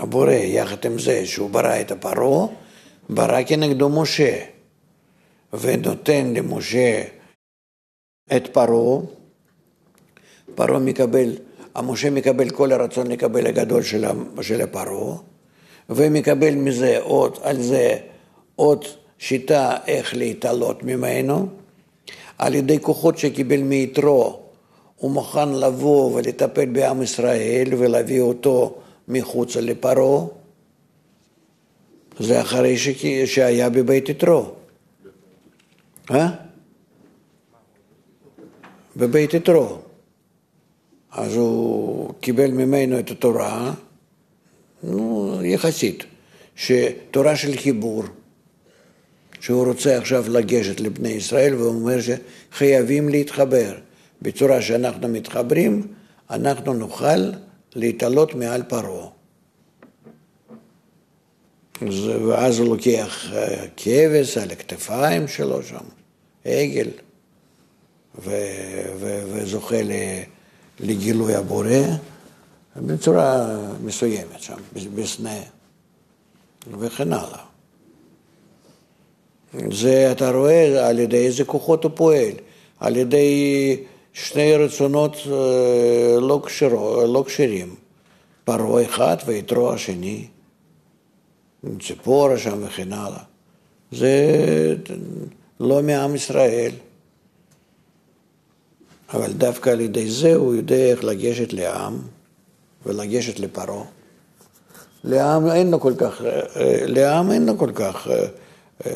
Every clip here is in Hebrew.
הבורא, יחד עם זה שהוא ברא את הפרעה, ברא כנגדו משה, ונותן למשה את פרעה, פרעה מקבל, המשה מקבל כל הרצון לקבל הגדול של, הפרעה, ומקבל מזה עוד, על זה עוד שיטה איך להתעלות ממנו, על ידי כוחות שקיבל מיתרו, הוא מוכן לבוא ולטפל בעם ישראל ולהביא אותו מחוצה לפרעה, זה אחרי שהיה בבית יתרו. אה? בבית יתרו. אז הוא קיבל ממנו את התורה, נו, יחסית, שתורה של חיבור, שהוא רוצה עכשיו לגשת לבני ישראל, והוא אומר שחייבים להתחבר. בצורה שאנחנו מתחברים, אנחנו נוכל להתעלות מעל פרעה. ואז הוא לוקח אה, כבש על הכתפיים שלו שם, עגל, וזוכה לגילוי הבורא בצורה מסוימת שם, בסנה וכן הלאה. זה אתה רואה על ידי איזה כוחות הוא פועל, על ידי שני רצונות אה, לא, כשרו, לא כשרים, פרעה אחד ויתרו השני, ציפורה שם וכן הלאה. זה לא מעם ישראל. אבל דווקא על ידי זה הוא יודע איך לגשת לעם ולגשת לפרעה. לעם אין לו כל כך, לעם אין לו כל כך אה,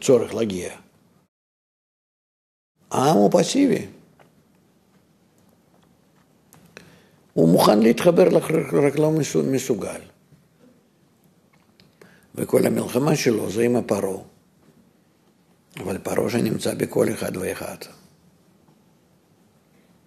צורך להגיע. העם הוא פסיבי. הוא מוכן להתחבר, רק לא מסוגל. וכל המלחמה שלו זה עם הפרעה. אבל פרעה שנמצא בכל אחד ואחד.